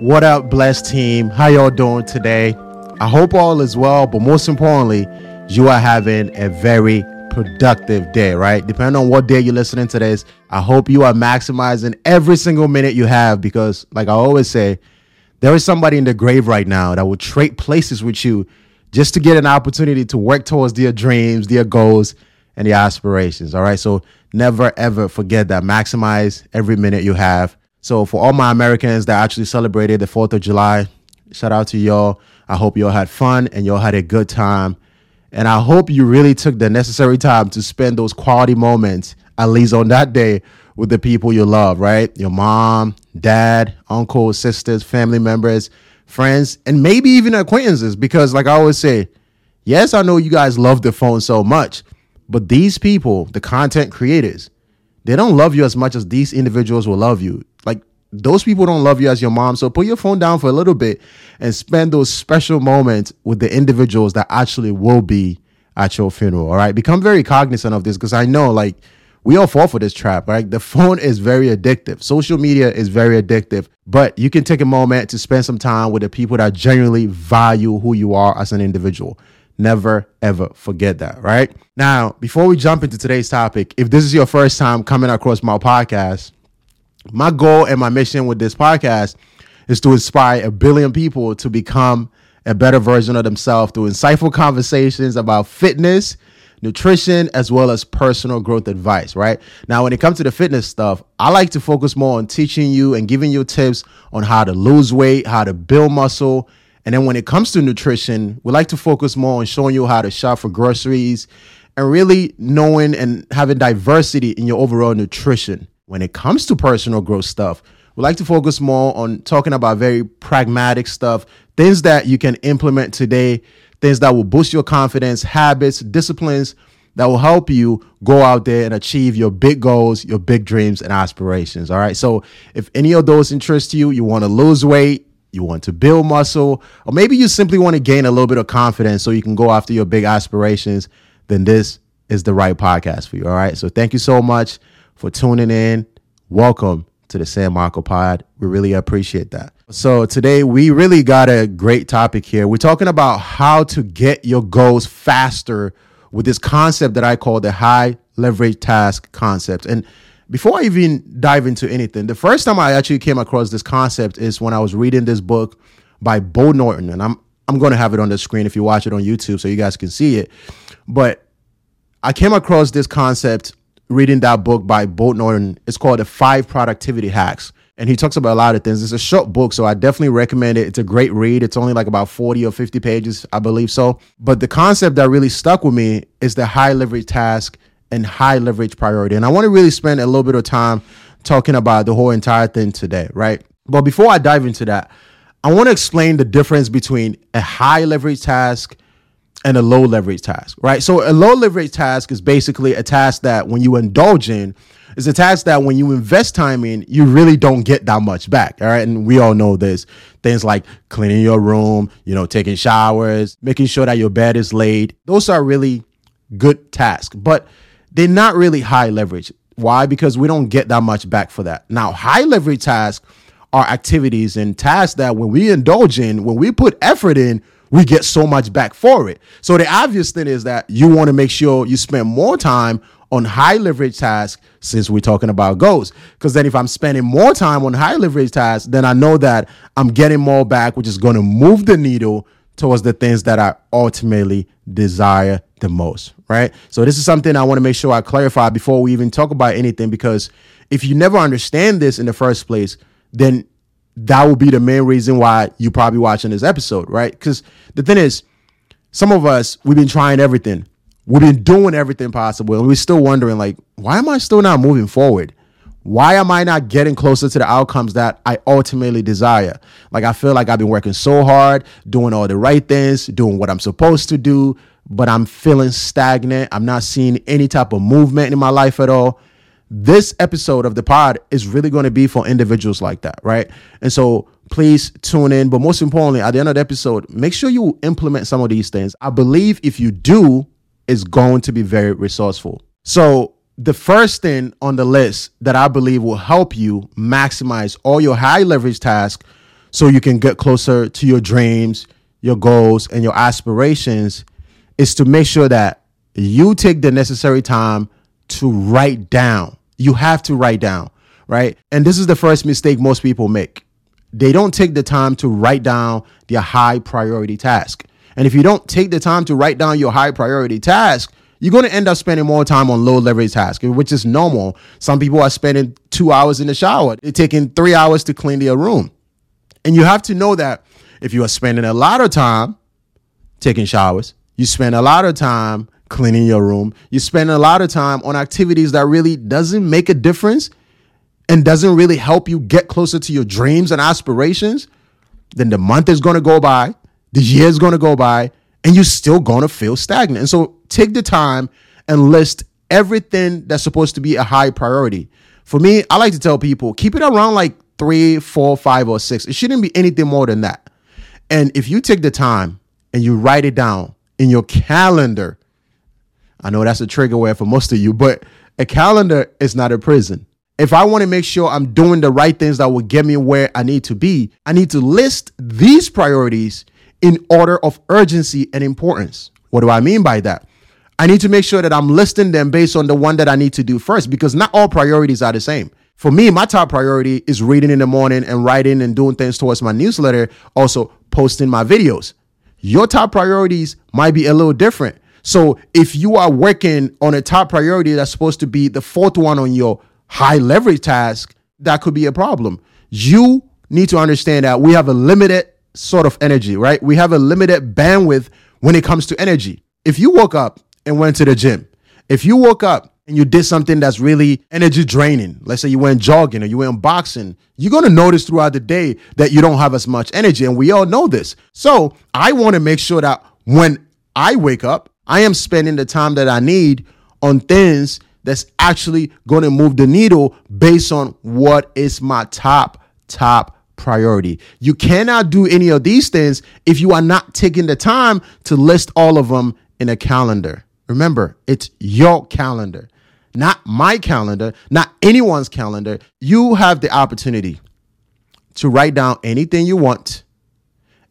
What up, blessed team? How y'all doing today? I hope all is well, but most importantly, you are having a very productive day, right? Depending on what day you're listening to this, I hope you are maximizing every single minute you have because, like I always say, there is somebody in the grave right now that will trade places with you just to get an opportunity to work towards their dreams, their goals, and their aspirations. All right. So never ever forget that. Maximize every minute you have. So for all my Americans that actually celebrated the 4th of July, shout out to y'all. I hope y'all had fun and y'all had a good time. And I hope you really took the necessary time to spend those quality moments, at least on that day, with the people you love, right? Your mom, dad, uncle, sisters, family members, friends, and maybe even acquaintances. Because, like I always say, yes, I know you guys love the phone so much, but these people, the content creators, they don't love you as much as these individuals will love you. Those people don't love you as your mom. So put your phone down for a little bit and spend those special moments with the individuals that actually will be at your funeral. All right. Become very cognizant of this because I know like we all fall for this trap, right? The phone is very addictive. Social media is very addictive, but you can take a moment to spend some time with the people that genuinely value who you are as an individual. Never ever forget that, right? Now, before we jump into today's topic, if this is your first time coming across my podcast, my goal and my mission with this podcast is to inspire a billion people to become a better version of themselves through insightful conversations about fitness, nutrition, as well as personal growth advice, right? Now, when it comes to the fitness stuff, I like to focus more on teaching you and giving you tips on how to lose weight, how to build muscle. And then when it comes to nutrition, we like to focus more on showing you how to shop for groceries and really knowing and having diversity in your overall nutrition. When it comes to personal growth stuff, we like to focus more on talking about very pragmatic stuff, things that you can implement today things that will boost your confidence, habits, disciplines that will help you go out there and achieve your big goals, your big dreams and aspirations. All right. So if any of those interest you, you want to lose weight, you want to build muscle, or maybe you simply want to gain a little bit of confidence so you can go after your big aspirations, then this is the right podcast for you. All right. So thank you so much for tuning in. Welcome to the Sam Arkoh Pod. We really appreciate that. So today we really got a great topic here. We're talking about how to get your goals faster with this concept that I call the high leverage task concept. And before I even dive into anything, the first time I actually came across this concept is when I was reading this book by Bo Norton, and I'm I'm going to have it on the screen if you watch it on YouTube so you guys can see it. But I came across this concept reading that book by Bo Norton. It's called The Five Productivity Hacks. And he talks about a lot of things. It's a short book, so I definitely recommend it. It's a great read. It's only like about 40 or 50 pages, I believe so. But the concept that really stuck with me is the high leverage task and high leverage priority. And I want to really spend a little bit of time talking about the whole entire thing today, right? But before I dive into that, I want to explain the difference between a high leverage task and a low leverage task, right? So a low leverage task is basically a task that when you indulge in, is a task that when you invest time in, you really don't get that much back. All right. And we all know this. Things like cleaning your room, you know, taking showers, making sure that your bed is laid. Those are really good tasks, but they're not really high leverage. Why? Because we don't get that much back for that. Now, high leverage tasks are activities and tasks that when we indulge in, when we put effort in, we get so much back for it. So the obvious thing is that you want to make sure you spend more time on high leverage tasks since we're talking about goals. Because then if I'm spending more time on high leverage tasks, then I know that I'm getting more back, which is going to move the needle towards the things that I ultimately desire the most, right? So this is something I want to make sure I clarify before we even talk about anything because if you never understand this in the first place, then that will be the main reason why you're probably watching this episode, right? Because the thing is, some of us, we've been trying everything. We've been doing everything possible, and we're still wondering, like, why am I still not moving forward? Why am I not getting closer to the outcomes that I ultimately desire? Like, I feel like I've been working so hard, doing all the right things, doing what I'm supposed to do, but I'm feeling stagnant. I'm not seeing any type of movement in my life at all. This episode of the pod is really going to be for individuals like that, right? And so please tune in. But most importantly, at the end of the episode, make sure you implement some of these things. I believe if you do, it's going to be very resourceful. So, the first thing on the list that I believe will help you maximize all your high leverage tasks so you can get closer to your dreams, your goals, and your aspirations is to make sure that you take the necessary time to write down. You have to write down, right? And this is the first mistake most people make. They don't take the time to write down their high priority task. And if you don't take the time to write down your high priority task, you're going to end up spending more time on low leverage tasks, which is normal. Some people are spending two hours in the shower, they're taking three hours to clean their room. And you have to know that if you are spending a lot of time taking showers, you spend a lot of time cleaning your room, you spend a lot of time on activities that really doesn't make a difference and doesn't really help you get closer to your dreams and aspirations, then the month is going to go by, the year is going to go by, and you're still going to feel stagnant. And so take the time and list everything that's supposed to be a high priority. For me, I like to tell people keep it around like three, four, five, or six. It shouldn't be anything more than that. And if you take the time and you write it down in your calendar, I know that's a trigger word for most of you, but a calendar is not a prison. If I want to make sure I'm doing the right things that will get me where I need to be, I need to list these priorities in order of urgency and importance. What do I mean by that? I need to make sure that I'm listing them based on the one that I need to do first because not all priorities are the same. For me, my top priority is reading in the morning and writing and doing things towards my newsletter, also posting my videos. Your top priorities might be a little different. So if you are working on a top priority that's supposed to be the fourth one on your high leverage task, that could be a problem. You need to understand that we have a limited sort of energy, right? We have a limited bandwidth when it comes to energy. If you woke up and went to the gym, if you woke up and you did something that's really energy draining, let's say you went jogging or you went boxing, you're to notice throughout the day that you don't have as much energy. And we all know this. So I want to make sure that when I wake up, I am spending the time that I need on things that's actually going to move the needle based on what is my top, top priority. You cannot do any of these things if you are not taking the time to list all of them in a calendar. Remember, it's your calendar not my calendar, not anyone's calendar. You have the opportunity to write down anything you want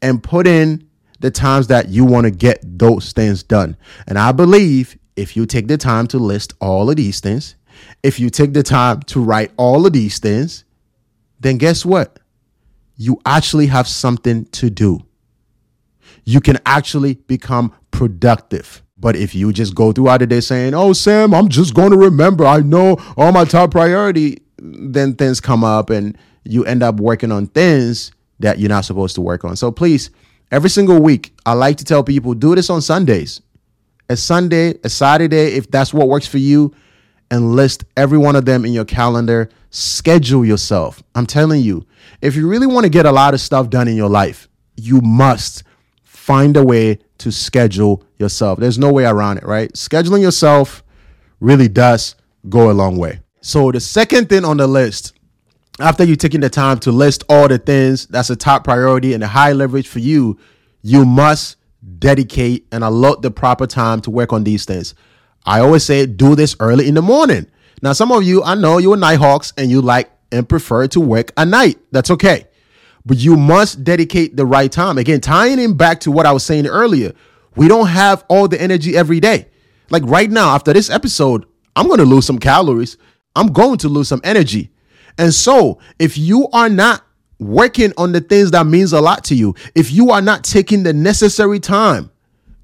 and put in the times that you want to get those things done. And I believe if you take the time to list all of these things, if you take the time to write all of these things, then guess what? You actually have something to do. You can actually become productive. But if you just go throughout the day saying, "Oh, Sam, I'm just going to remember. I know all my top priority," then things come up and you end up working on things that you're not supposed to work on. So please, every single week, I like to tell people do this on Sundays. A Sunday, a Saturday, if that's what works for you, and list every one of them in your calendar. Schedule yourself. I'm telling you, if you really want to get a lot of stuff done in your life, you must find a way to schedule yourself. There's no way around it, right? Scheduling yourself really does go a long way. So, the second thing on the list, after you taking the time to list all the things that's a top priority and a high leverage for you, you must dedicate and allot the proper time to work on these things. I always say do this early in the morning. Now, some of you, I know you're Nighthawks and you like and prefer to work at night. That's okay but you must dedicate the right time. Again, tying in back to what I was saying earlier, we don't have all the energy every day. Like right now, after this episode, I'm going to lose some calories. I'm going to lose some energy. And so, if you are not working on the things that means a lot to you, if you are not taking the necessary time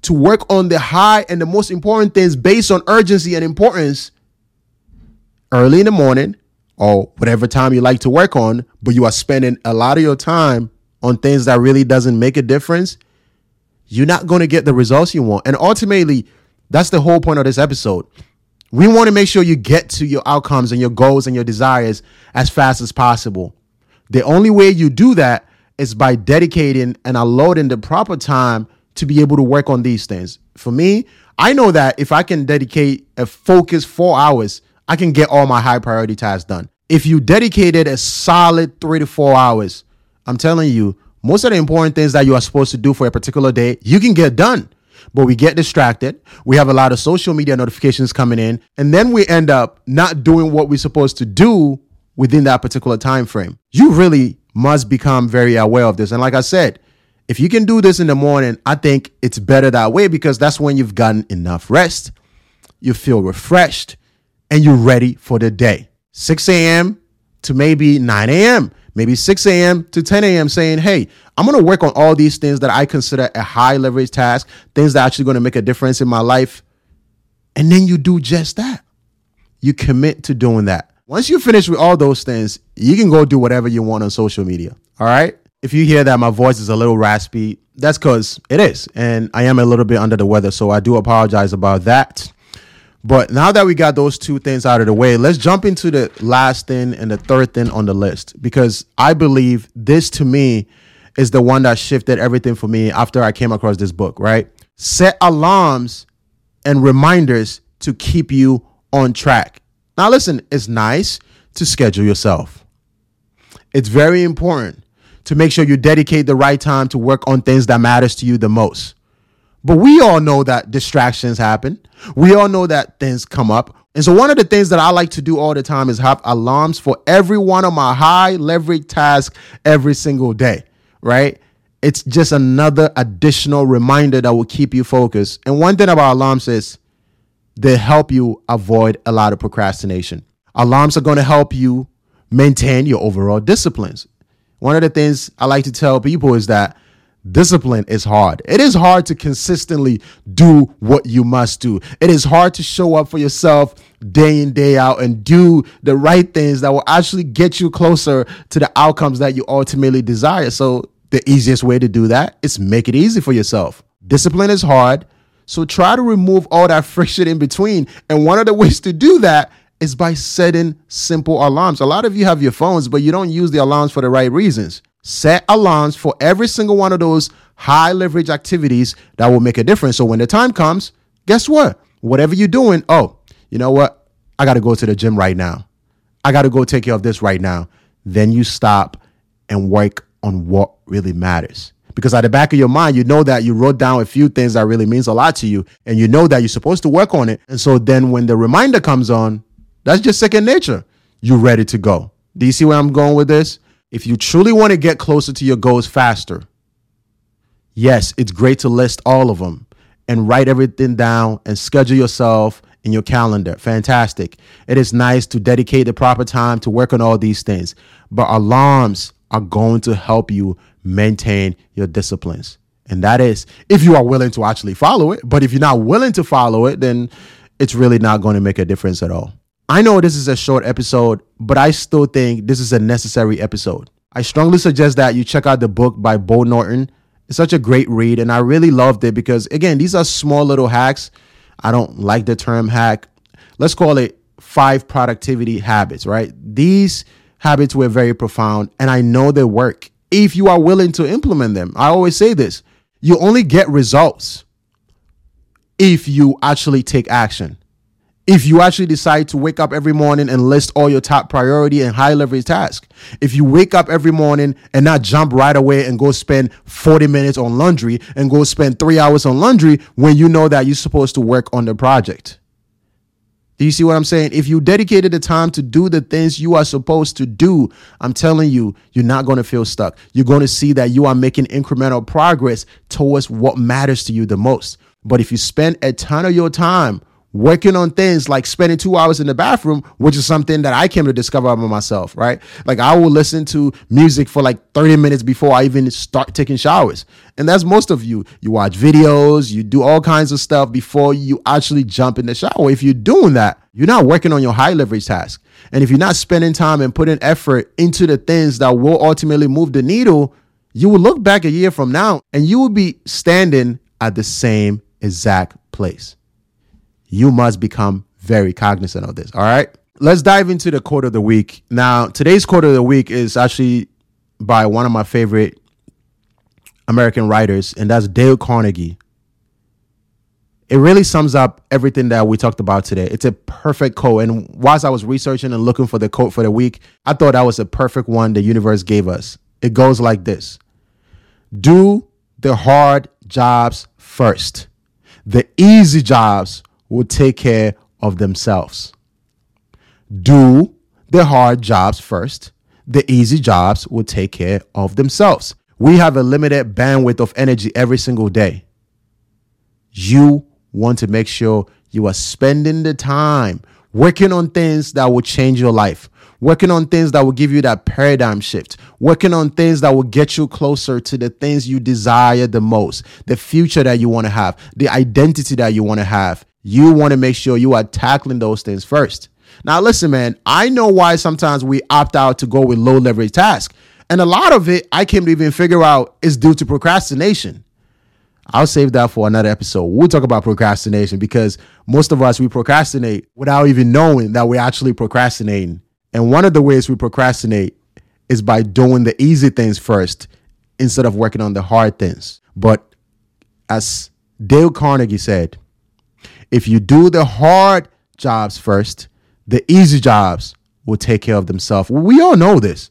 to work on the high and the most important things based on urgency and importance early in the morning, or whatever time you like to work on, but you are spending a lot of your time on things that really doesn't make a difference, you're not going to get the results you want. And ultimately, that's the whole point of this episode. We want to make sure you get to your outcomes and your goals and your desires as fast as possible. The only way you do that is by dedicating and allotting the proper time to be able to work on these things. For me, I know that if I can dedicate a focused four hours I can get all my high priority tasks done. If you dedicated a solid three to four hours, I'm telling you, most of the important things that you are supposed to do for a particular day, you can get done. But we get distracted. We have a lot of social media notifications coming in, and then we end up not doing what we're supposed to do within that particular time frame. You really must become very aware of this. And like I said, if you can do this in the morning, I think it's better that way because that's when you've gotten enough rest, you feel refreshed, and you're ready for the day. 6 a.m. to maybe 9 a.m., maybe 6 a.m. to 10 a.m., saying, Hey, I'm going to work on all these things that I consider a high leverage task, things that are actually going to make a difference in my life. And then you do just that. You commit to doing that. Once you finish with all those things, you can go do whatever you want on social media. All right. If you hear that my voice is a little raspy, that's because it is. And I am a little bit under the weather. So I do apologize about that. But now that we got those two things out of the way, let's jump into the last thing and the third thing on the list because I believe this to me is the one that shifted everything for me after I came across this book, right? Set alarms and reminders to keep you on track. Now, listen, it's nice to schedule yourself. It's very important to make sure you dedicate the right time to work on things that matters to you the most. But we all know that distractions happen. We all know that things come up. And so one of the things that I like to do all the time is have alarms for every one of my high leverage tasks every single day, right? It's just another additional reminder that will keep you focused. And one thing about alarms is they help you avoid a lot of procrastination. Alarms are going to help you maintain your overall disciplines. One of the things I like to tell people is that discipline is hard. It is hard to consistently do what you must do. It is hard to show up for yourself day in, day out and do the right things that will actually get you closer to the outcomes that you ultimately desire. So, the easiest way to do that is make it easy for yourself. Discipline is hard. So, try to remove all that friction in between. And one of the ways to do that is by setting simple alarms. A lot of you have your phones, but you don't use the alarms for the right reasons. Set alarms for every single one of those high leverage activities that will make a difference. So when the time comes, guess what? Whatever you're doing, oh, you know what? I got to go to the gym right now. I got to go take care of this right now. Then you stop and work on what really matters. Because at the back of your mind, you know that you wrote down a few things that really means a lot to you, and you know that you're supposed to work on it. And so then when the reminder comes on, that's just second nature. You're ready to go. Do you see where I'm going with this? If you truly want to get closer to your goals faster, yes, it's great to list all of them and write everything down and schedule yourself in your calendar. Fantastic. It is nice to dedicate the proper time to work on all these things, but alarms are going to help you maintain your disciplines. And that is if you are willing to actually follow it. But if you're not willing to follow it, then it's really not going to make a difference at all. I know this is a short episode, but I still think this is a necessary episode. I strongly suggest that you check out the book by Bo Norton. It's such a great read, and I really loved it because, again, these are small little hacks. I don't like the term hack. Let's call it five productivity habits, right? These habits were very profound, and I know they work if you are willing to implement them. I always say this you only get results if you actually take action if you actually decide to wake up every morning and list all your top priority and high leverage tasks, if you wake up every morning and not jump right away and go spend 40 minutes on laundry and go spend three hours on laundry when you know that you're supposed to work on the project. Do you see what I'm saying? If you dedicated the time to do the things you are supposed to do, I'm telling you, you're not going to feel stuck. You're going to see that you are making incremental progress towards what matters to you the most. But if you spend a ton of your time working on things like spending two hours in the bathroom, which is something that I came to discover about myself, right? Like I will listen to music for like 30 minutes before I even start taking showers. And that's most of you. You watch videos, you do all kinds of stuff before you actually jump in the shower. If you're doing that, you're not working on your high leverage task. And if you're not spending time and putting effort into the things that will ultimately move the needle, you will look back a year from now and you will be standing at the same exact place you must become very cognizant of this. All right. Let's dive into the quote of the week. Now, today's quote of the week is actually by one of my favorite American writers, and that's Dale Carnegie. It really sums up everything that we talked about today. It's a perfect quote. And whilst I was researching and looking for the quote for the week, I thought that was a perfect one the universe gave us. It goes like this Do the hard jobs first, the easy jobs will take care of themselves. Do the hard jobs first, the easy jobs will take care of themselves. We have a limited bandwidth of energy every single day. You want to make sure you are spending the time working on things that will change your life, working on things that will give you that paradigm shift, working on things that will get you closer to the things you desire the most, the future that you want to have, the identity that you want to have. You want to make sure you are tackling those things first. Now, listen, man, I know why sometimes we opt out to go with low leverage tasks. And a lot of it, I can't even figure out, is due to procrastination. I'll save that for another episode. We'll talk about procrastination because most of us, we procrastinate without even knowing that we're actually procrastinating. And one of the ways we procrastinate is by doing the easy things first instead of working on the hard things. But as Dale Carnegie said, if you do the hard jobs first, the easy jobs will take care of themselves. We all know this.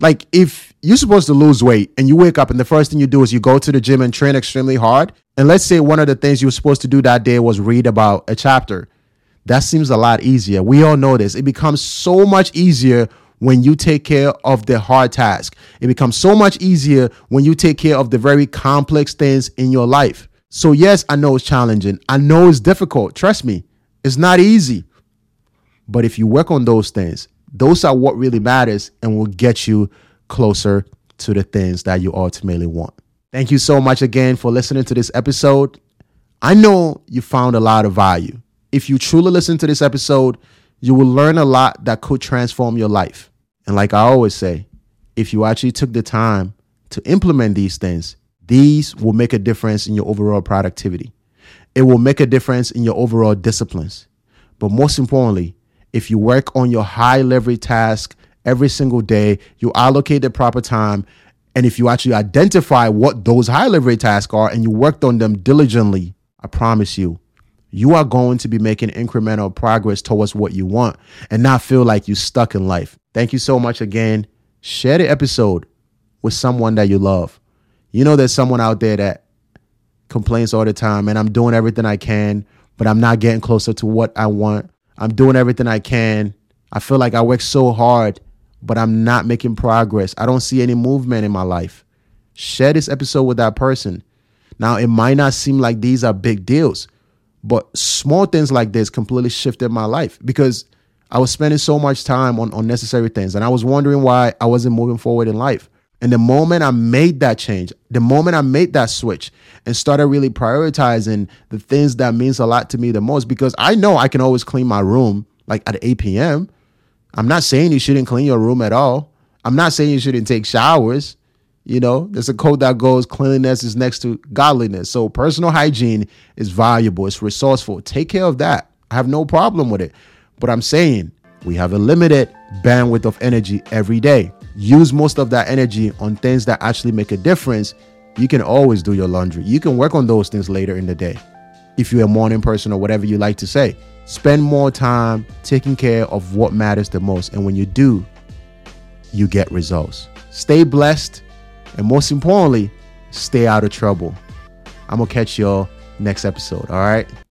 Like if you're supposed to lose weight and you wake up and the first thing you do is you go to the gym and train extremely hard, and let's say one of the things you were supposed to do that day was read about a chapter. That seems a lot easier. We all know this. It becomes so much easier when you take care of the hard task. It becomes so much easier when you take care of the very complex things in your life. So, yes, I know it's challenging. I know it's difficult. Trust me, it's not easy. But if you work on those things, those are what really matters and will get you closer to the things that you ultimately want. Thank you so much again for listening to this episode. I know you found a lot of value. If you truly listen to this episode, you will learn a lot that could transform your life. And like I always say, if you actually took the time to implement these things, these will make a difference in your overall productivity. It will make a difference in your overall disciplines. But most importantly, if you work on your high leverage task every single day, you allocate the proper time, and if you actually identify what those high leverage tasks are and you worked on them diligently, I promise you, you are going to be making incremental progress towards what you want and not feel like you're stuck in life. Thank you so much again. Share the episode with someone that you love. You know, there's someone out there that complains all the time, and I'm doing everything I can, but I'm not getting closer to what I want. I'm doing everything I can. I feel like I work so hard, but I'm not making progress. I don't see any movement in my life. Share this episode with that person. Now, it might not seem like these are big deals, but small things like this completely shifted my life because I was spending so much time on unnecessary things and I was wondering why I wasn't moving forward in life. And the moment I made that change, the moment I made that switch and started really prioritizing the things that means a lot to me the most, because I know I can always clean my room like at 8 p.m. I'm not saying you shouldn't clean your room at all. I'm not saying you shouldn't take showers. You know, there's a code that goes cleanliness is next to godliness. So personal hygiene is valuable, it's resourceful. Take care of that. I have no problem with it. But I'm saying we have a limited bandwidth of energy every day use most of that energy on things that actually make a difference, you can always do your laundry. You can work on those things later in the day. If you're a morning person or whatever you like to say, spend more time taking care of what matters the most. And when you do, you get results. Stay blessed. And most importantly, stay out of trouble. I'm going to catch y'all next episode. All right.